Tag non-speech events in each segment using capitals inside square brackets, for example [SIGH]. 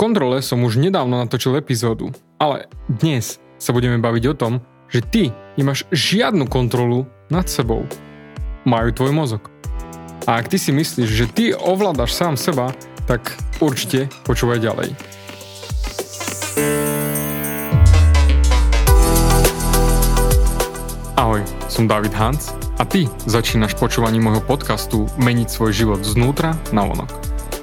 kontrole som už nedávno natočil epizódu, ale dnes sa budeme baviť o tom, že ty nemáš žiadnu kontrolu nad sebou. Majú tvoj mozog. A ak ty si myslíš, že ty ovládaš sám seba, tak určite počúvaj ďalej. Ahoj, som David Hans a ty začínaš počúvaním môjho podcastu Meniť svoj život znútra na vonok.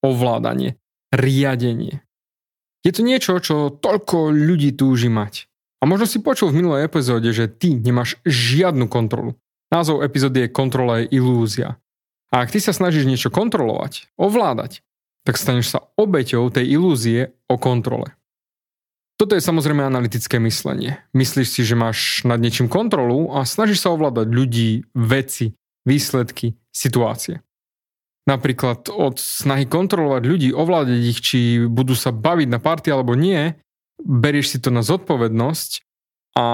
ovládanie, riadenie. Je to niečo, čo toľko ľudí túži mať. A možno si počul v minulej epizóde, že ty nemáš žiadnu kontrolu. Názov epizódy je Kontrola je ilúzia. A ak ty sa snažíš niečo kontrolovať, ovládať, tak staneš sa obeťou tej ilúzie o kontrole. Toto je samozrejme analytické myslenie. Myslíš si, že máš nad niečím kontrolu a snažíš sa ovládať ľudí, veci, výsledky, situácie. Napríklad od snahy kontrolovať ľudí, ovládať ich, či budú sa baviť na party alebo nie, berieš si to na zodpovednosť a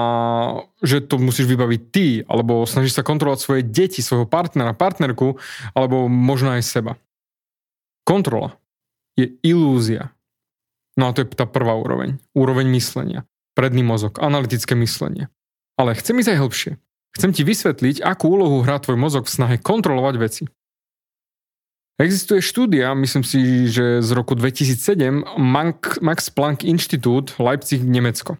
že to musíš vybaviť ty, alebo snažíš sa kontrolovať svoje deti, svojho partnera, partnerku, alebo možno aj seba. Kontrola je ilúzia. No a to je tá prvá úroveň. Úroveň myslenia. Predný mozog, analytické myslenie. Ale chcem ísť aj hlbšie. Chcem ti vysvetliť, akú úlohu hrá tvoj mozog v snahe kontrolovať veci. Existuje štúdia, myslím si, že z roku 2007, Max Planck Inštitút, Leipzig, Nemecko.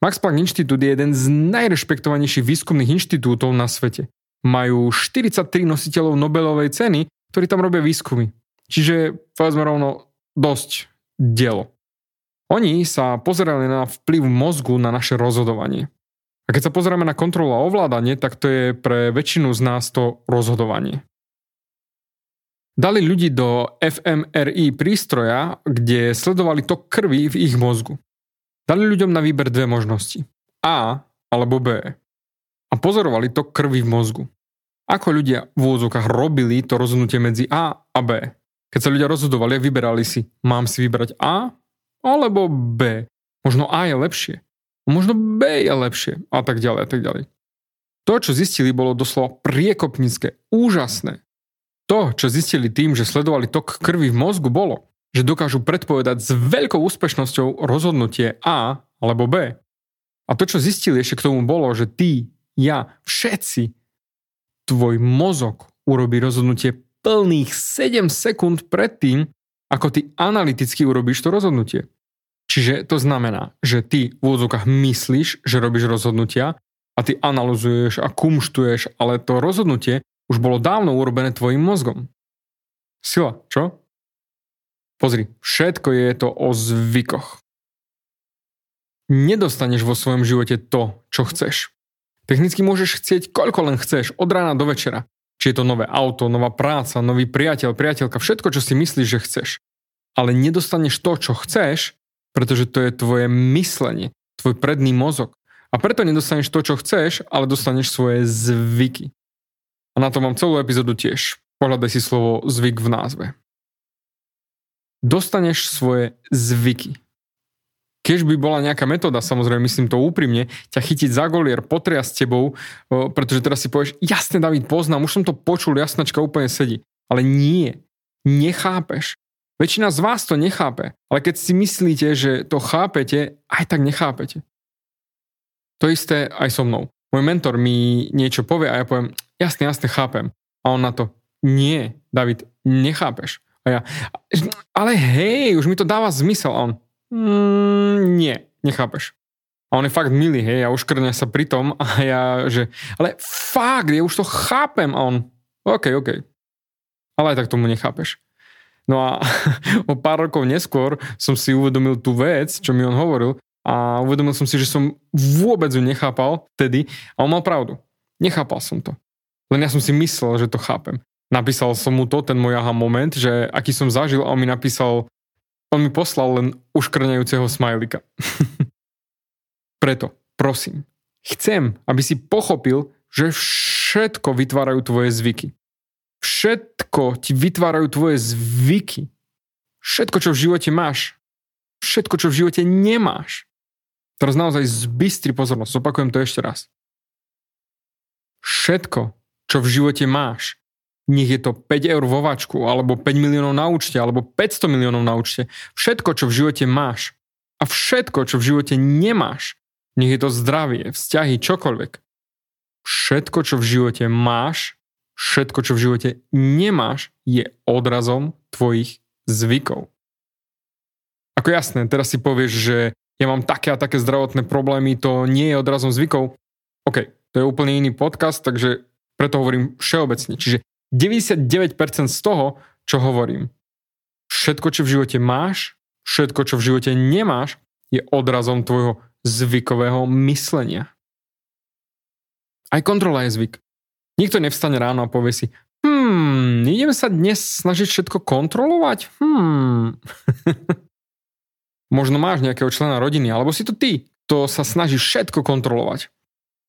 Max Planck Inštitút je jeden z najrešpektovanejších výskumných inštitútov na svete. Majú 43 nositeľov Nobelovej ceny, ktorí tam robia výskumy. Čiže, povedzme rovno, dosť dielo. Oni sa pozerali na vplyv mozgu na naše rozhodovanie. A keď sa pozeráme na kontrolu a ovládanie, tak to je pre väčšinu z nás to rozhodovanie. Dali ľudí do fMRI prístroja, kde sledovali tok krvi v ich mozgu. Dali ľuďom na výber dve možnosti. A alebo B. A pozorovali tok krvi v mozgu. Ako ľudia v úvodzovkách robili to rozhodnutie medzi A a B. Keď sa ľudia rozhodovali a vyberali si, mám si vybrať A alebo B. Možno A je lepšie. Možno B je lepšie. A tak ďalej a tak ďalej. To, čo zistili, bolo doslova priekopnícke, úžasné. To, čo zistili tým, že sledovali tok krvi v mozgu, bolo, že dokážu predpovedať s veľkou úspešnosťou rozhodnutie A alebo B. A to, čo zistili ešte k tomu bolo, že ty, ja, všetci, tvoj mozog urobí rozhodnutie plných 7 sekúnd predtým, ako ty analyticky urobíš to rozhodnutie. Čiže to znamená, že ty v úvodzovkách myslíš, že robíš rozhodnutia a ty analyzuješ a kumštuješ, ale to rozhodnutie už bolo dávno urobené tvojim mozgom. Sila, čo? Pozri, všetko je to o zvykoch. Nedostaneš vo svojom živote to, čo chceš. Technicky môžeš chcieť koľko len chceš, od rána do večera. Či je to nové auto, nová práca, nový priateľ, priateľka, všetko, čo si myslíš, že chceš. Ale nedostaneš to, čo chceš, pretože to je tvoje myslenie, tvoj predný mozog. A preto nedostaneš to, čo chceš, ale dostaneš svoje zvyky. A na to mám celú epizódu tiež. Pohľadaj si slovo zvyk v názve. Dostaneš svoje zvyky. Keď by bola nejaká metóda, samozrejme myslím to úprimne, ťa chytiť za golier, potria s tebou, pretože teraz si povieš, jasne David, poznám, už som to počul, jasnačka úplne sedí. Ale nie, nechápeš. Väčšina z vás to nechápe, ale keď si myslíte, že to chápete, aj tak nechápete. To isté aj so mnou. Môj mentor mi niečo povie a ja poviem, jasne, jasne, chápem. A on na to, nie, David, nechápeš. A ja, ale hej, už mi to dáva zmysel. A on, Mm, nie, nechápeš. A on je fakt milý, hej, a uškrňa sa pri tom a ja, že, ale fakt, ja už to chápem. A on, OK, OK. Ale aj tak tomu nechápeš. No a [LAUGHS] o pár rokov neskôr som si uvedomil tú vec, čo mi on hovoril a uvedomil som si, že som vôbec ju nechápal vtedy a on mal pravdu. Nechápal som to. Len ja som si myslel, že to chápem. Napísal som mu to, ten môj aha moment, že aký som zažil a on mi napísal, on mi poslal len uškrňajúceho smajlika. [LAUGHS] Preto, prosím, chcem, aby si pochopil, že všetko vytvárajú tvoje zvyky. Všetko ti vytvárajú tvoje zvyky. Všetko, čo v živote máš. Všetko, čo v živote nemáš. Teraz naozaj zbystri pozornosť. Zopakujem to ešte raz. Všetko, čo v živote máš, nech je to 5 eur vo vačku, alebo 5 miliónov na účte, alebo 500 miliónov na účte. Všetko, čo v živote máš a všetko, čo v živote nemáš, nech je to zdravie, vzťahy, čokoľvek. Všetko, čo v živote máš, všetko, čo v živote nemáš, je odrazom tvojich zvykov. Ako jasné, teraz si povieš, že ja mám také a také zdravotné problémy, to nie je odrazom zvykov. OK, to je úplne iný podcast, takže preto hovorím všeobecne. Čiže 99% z toho, čo hovorím, všetko, čo v živote máš, všetko, čo v živote nemáš, je odrazom tvojho zvykového myslenia. Aj kontrola je zvyk. Nikto nevstane ráno a povie si, hmm, ideme sa dnes snažiť všetko kontrolovať? Hmm. [LAUGHS] Možno máš nejakého člena rodiny, alebo si to ty, to sa snaží všetko kontrolovať.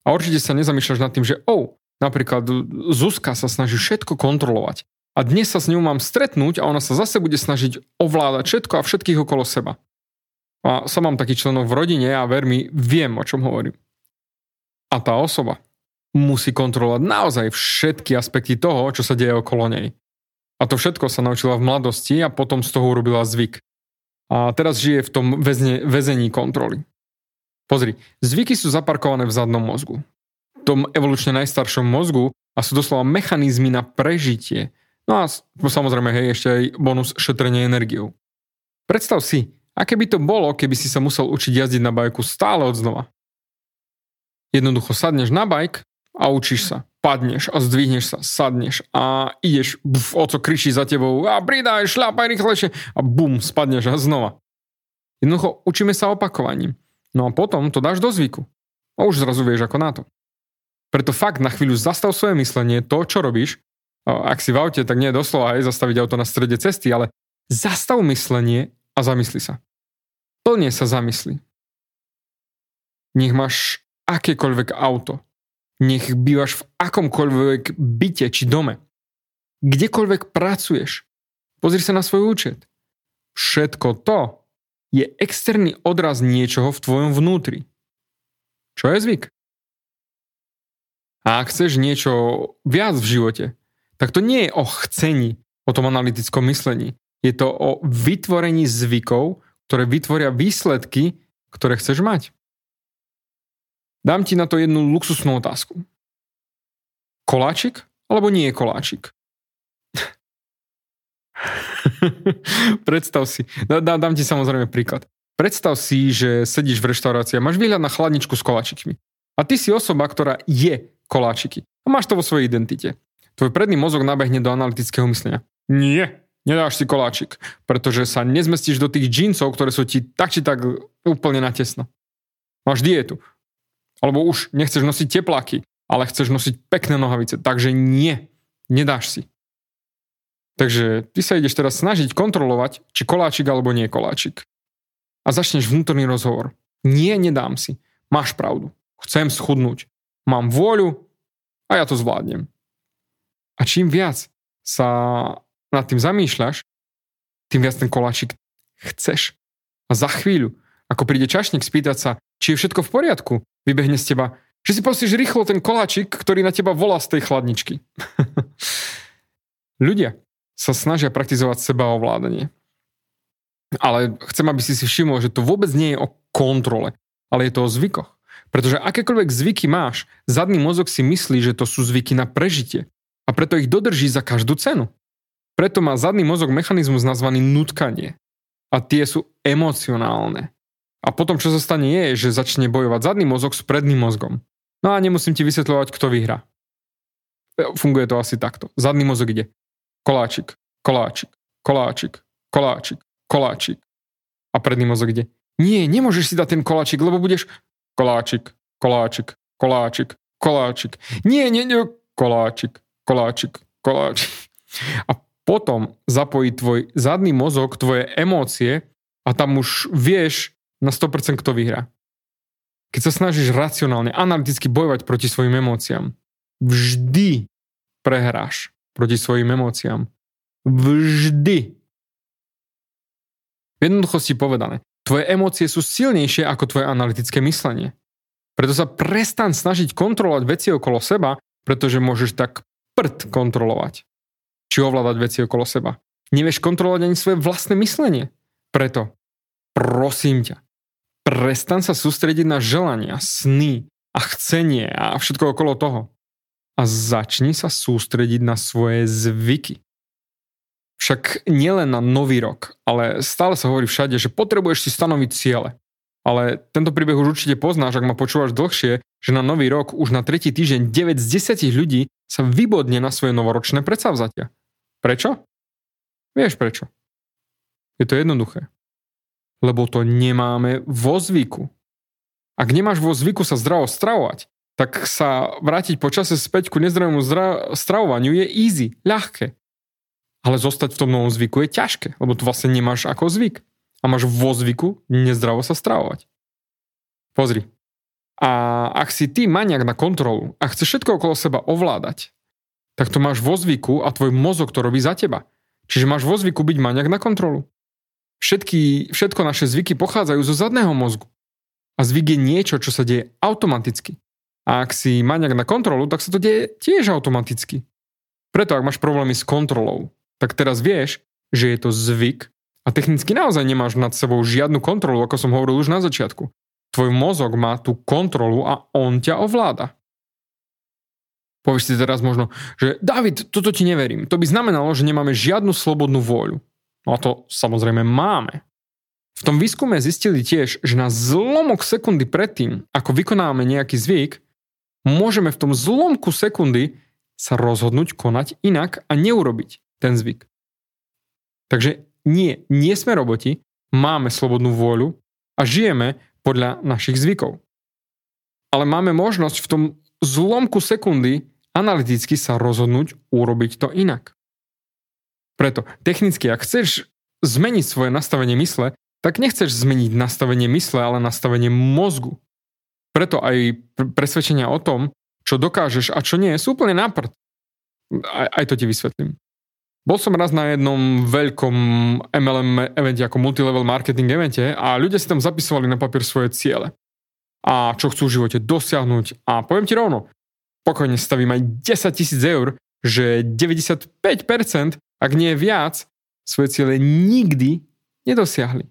A určite sa nezamýšľaš nad tým, že oh, napríklad Zuzka sa snaží všetko kontrolovať. A dnes sa s ňou mám stretnúť a ona sa zase bude snažiť ovládať všetko a všetkých okolo seba. A som mám takých členov v rodine a ver mi, viem, o čom hovorím. A tá osoba musí kontrolovať naozaj všetky aspekty toho, čo sa deje okolo nej. A to všetko sa naučila v mladosti a potom z toho urobila zvyk. A teraz žije v tom väzne, väzení kontroly. Pozri, zvyky sú zaparkované v zadnom mozgu. Tom evolučne najstaršom mozgu a sú doslova mechanizmy na prežitie. No a samozrejme, hej, ešte aj bonus šetrenie energiou. Predstav si, aké by to bolo, keby si sa musel učiť jazdiť na bajku stále od znova. Jednoducho sadneš na bajk a učíš sa. Padneš a zdvihneš sa, sadneš a ideš, buf, oco kričí za tebou a pridaj, šľapaj rýchlejšie a bum, spadneš a znova. Jednoducho učíme sa opakovaním. No a potom to dáš do zvyku. A už zrazu vieš ako na to. Preto fakt na chvíľu zastav svoje myslenie, to, čo robíš. Ak si v aute, tak nie je doslova aj zastaviť auto na strede cesty, ale zastav myslenie a zamysli sa. Plne sa zamysli. Nech máš akékoľvek auto, nech bývaš v akomkoľvek byte či dome. Kdekoľvek pracuješ. Pozri sa na svoj účet. Všetko to je externý odraz niečoho v tvojom vnútri. Čo je zvyk? A ak chceš niečo viac v živote, tak to nie je o chcení, o tom analytickom myslení. Je to o vytvorení zvykov, ktoré vytvoria výsledky, ktoré chceš mať. Dám ti na to jednu luxusnú otázku. Koláčik alebo nie je koláčik? [LAUGHS] Predstav si, dá, dám ti samozrejme príklad. Predstav si, že sedíš v reštaurácii a máš výhľad na chladničku s koláčikmi. A ty si osoba, ktorá je koláčiky. A máš to vo svojej identite. Tvoj predný mozog nabehne do analytického myslenia. Nie, nedáš si koláčik, pretože sa nezmestíš do tých džínsov, ktoré sú ti tak či tak úplne natesno. Máš dietu, alebo už nechceš nosiť tepláky, ale chceš nosiť pekné nohavice. Takže nie, nedáš si. Takže ty sa ideš teraz snažiť kontrolovať, či koláčik alebo nie koláčik. A začneš vnútorný rozhovor. Nie, nedám si. Máš pravdu. Chcem schudnúť. Mám vôľu a ja to zvládnem. A čím viac sa nad tým zamýšľaš, tým viac ten koláčik chceš. A za chvíľu, ako príde čašník spýtať sa, či je všetko v poriadku, vybehne z teba, že si posíš rýchlo ten koláčik, ktorý na teba volá z tej chladničky. [LAUGHS] Ľudia sa snažia praktizovať seba ovládanie. Ale chcem, aby si si všimol, že to vôbec nie je o kontrole, ale je to o zvykoch. Pretože akékoľvek zvyky máš, zadný mozog si myslí, že to sú zvyky na prežitie. A preto ich dodrží za každú cenu. Preto má zadný mozog mechanizmus nazvaný nutkanie. A tie sú emocionálne. A potom, čo sa stane, je, že začne bojovať zadný mozog s predným mozgom. No a nemusím ti vysvetľovať, kto vyhrá. E, funguje to asi takto. Zadný mozog ide koláčik, koláčik, koláčik, koláčik, koláčik. A predný mozog ide. Nie, nemôžeš si dať ten koláčik, lebo budeš koláčik, koláčik, koláčik, koláčik. Nie, nie, nie, koláčik, koláčik, koláčik. A potom zapojí tvoj zadný mozog, tvoje emócie a tam už vieš na 100% kto vyhrá. Keď sa snažíš racionálne, analyticky bojovať proti svojim emóciám, vždy prehráš proti svojim emóciám. Vždy. V jednoduchosti povedané, tvoje emócie sú silnejšie ako tvoje analytické myslenie. Preto sa prestan snažiť kontrolovať veci okolo seba, pretože môžeš tak prd kontrolovať. Či ovládať veci okolo seba. Nevieš kontrolovať ani svoje vlastné myslenie. Preto, prosím ťa, prestan sa sústrediť na želania, sny a chcenie a všetko okolo toho. A začni sa sústrediť na svoje zvyky. Však nielen na nový rok, ale stále sa hovorí všade, že potrebuješ si stanoviť ciele. Ale tento príbeh už určite poznáš, ak ma počúvaš dlhšie, že na nový rok už na tretí týždeň 9 z 10 ľudí sa vybodne na svoje novoročné predsavzatia. Prečo? Vieš prečo? Je to jednoduché lebo to nemáme vo zvyku. Ak nemáš vo zvyku sa zdravo stravovať, tak sa vrátiť počase späť ku nezdravému zdra- stravovaniu je easy, ľahké. Ale zostať v tom novom zvyku je ťažké, lebo to vlastne nemáš ako zvyk. A máš vo zvyku nezdravo sa stravovať. Pozri. A ak si ty maniak na kontrolu a chceš všetko okolo seba ovládať, tak to máš vo zvyku a tvoj mozog to robí za teba. Čiže máš vo zvyku byť maniak na kontrolu. Všetky, všetko naše zvyky pochádzajú zo zadného mozgu. A zvyk je niečo, čo sa deje automaticky. A ak si maniak na kontrolu, tak sa to deje tiež automaticky. Preto ak máš problémy s kontrolou, tak teraz vieš, že je to zvyk a technicky naozaj nemáš nad sebou žiadnu kontrolu, ako som hovoril už na začiatku. Tvoj mozog má tú kontrolu a on ťa ovláda. Povieš si teraz možno, že David, toto ti neverím. To by znamenalo, že nemáme žiadnu slobodnú vôľu. No a to samozrejme máme. V tom výskume zistili tiež, že na zlomok sekundy predtým, ako vykonávame nejaký zvyk, môžeme v tom zlomku sekundy sa rozhodnúť konať inak a neurobiť ten zvyk. Takže nie, nie sme roboti, máme slobodnú vôľu a žijeme podľa našich zvykov. Ale máme možnosť v tom zlomku sekundy analyticky sa rozhodnúť urobiť to inak. Preto technicky, ak chceš zmeniť svoje nastavenie mysle, tak nechceš zmeniť nastavenie mysle, ale nastavenie mozgu. Preto aj presvedčenia o tom, čo dokážeš a čo nie, sú úplne náprd. Aj, aj to ti vysvetlím. Bol som raz na jednom veľkom MLM evente ako multilevel marketing evente a ľudia si tam zapisovali na papier svoje ciele. A čo chcú v živote dosiahnuť. A poviem ti rovno, pokojne stavím aj 10 tisíc eur, že 95% ak nie viac, svoje ciele nikdy nedosiahli.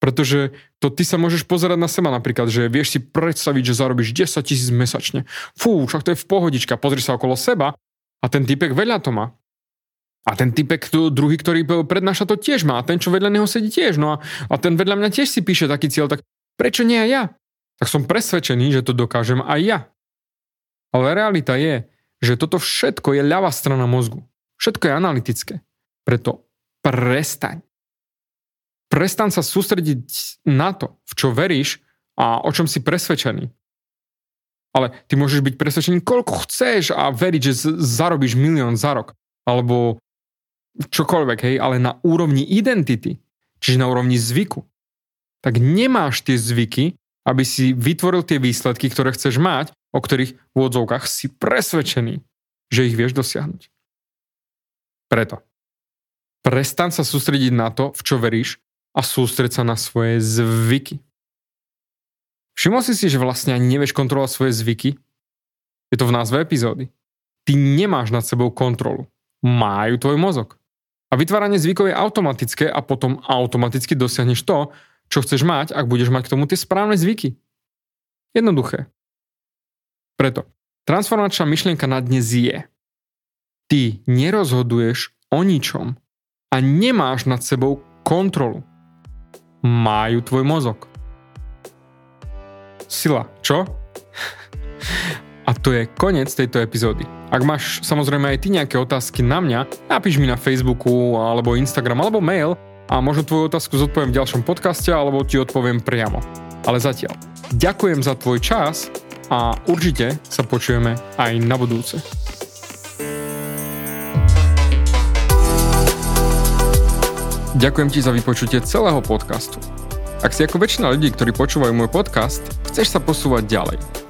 Pretože to ty sa môžeš pozerať na seba napríklad, že vieš si predstaviť, že zarobíš 10 tisíc mesačne. Fú, však to je v pohodička, pozri sa okolo seba a ten typek veľa to má. A ten typek druhý, ktorý prednáša to tiež má. A ten, čo vedľa neho sedí tiež. No a, a ten vedľa mňa tiež si píše taký cieľ, tak prečo nie aj ja? Tak som presvedčený, že to dokážem aj ja. Ale realita je, že toto všetko je ľavá strana mozgu. Všetko je analytické. Preto prestaň. Prestaň sa sústrediť na to, v čo veríš a o čom si presvedčený. Ale ty môžeš byť presvedčený, koľko chceš a veriť, že zarobíš milión za rok. Alebo čokoľvek, hej, ale na úrovni identity, čiže na úrovni zvyku, tak nemáš tie zvyky, aby si vytvoril tie výsledky, ktoré chceš mať, o ktorých v odzovkách si presvedčený, že ich vieš dosiahnuť. Preto. Prestan sa sústrediť na to, v čo veríš a sústreď sa na svoje zvyky. Všimol si si, že vlastne ani nevieš kontrolovať svoje zvyky? Je to v názve epizódy. Ty nemáš nad sebou kontrolu. Majú tvoj mozog. A vytváranie zvykov je automatické a potom automaticky dosiahneš to, čo chceš mať, ak budeš mať k tomu tie správne zvyky. Jednoduché. Preto, transformačná myšlienka na dnes je ty nerozhoduješ o ničom a nemáš nad sebou kontrolu. Majú tvoj mozog. Sila, čo? [LAUGHS] A to je koniec tejto epizódy. Ak máš samozrejme aj ty nejaké otázky na mňa, napíš mi na Facebooku alebo Instagram alebo mail a možno tvoju otázku zodpoviem v ďalšom podcaste alebo ti odpoviem priamo. Ale zatiaľ, ďakujem za tvoj čas a určite sa počujeme aj na budúce. Ďakujem ti za vypočutie celého podcastu. Ak si ako väčšina ľudí, ktorí počúvajú môj podcast, chceš sa posúvať ďalej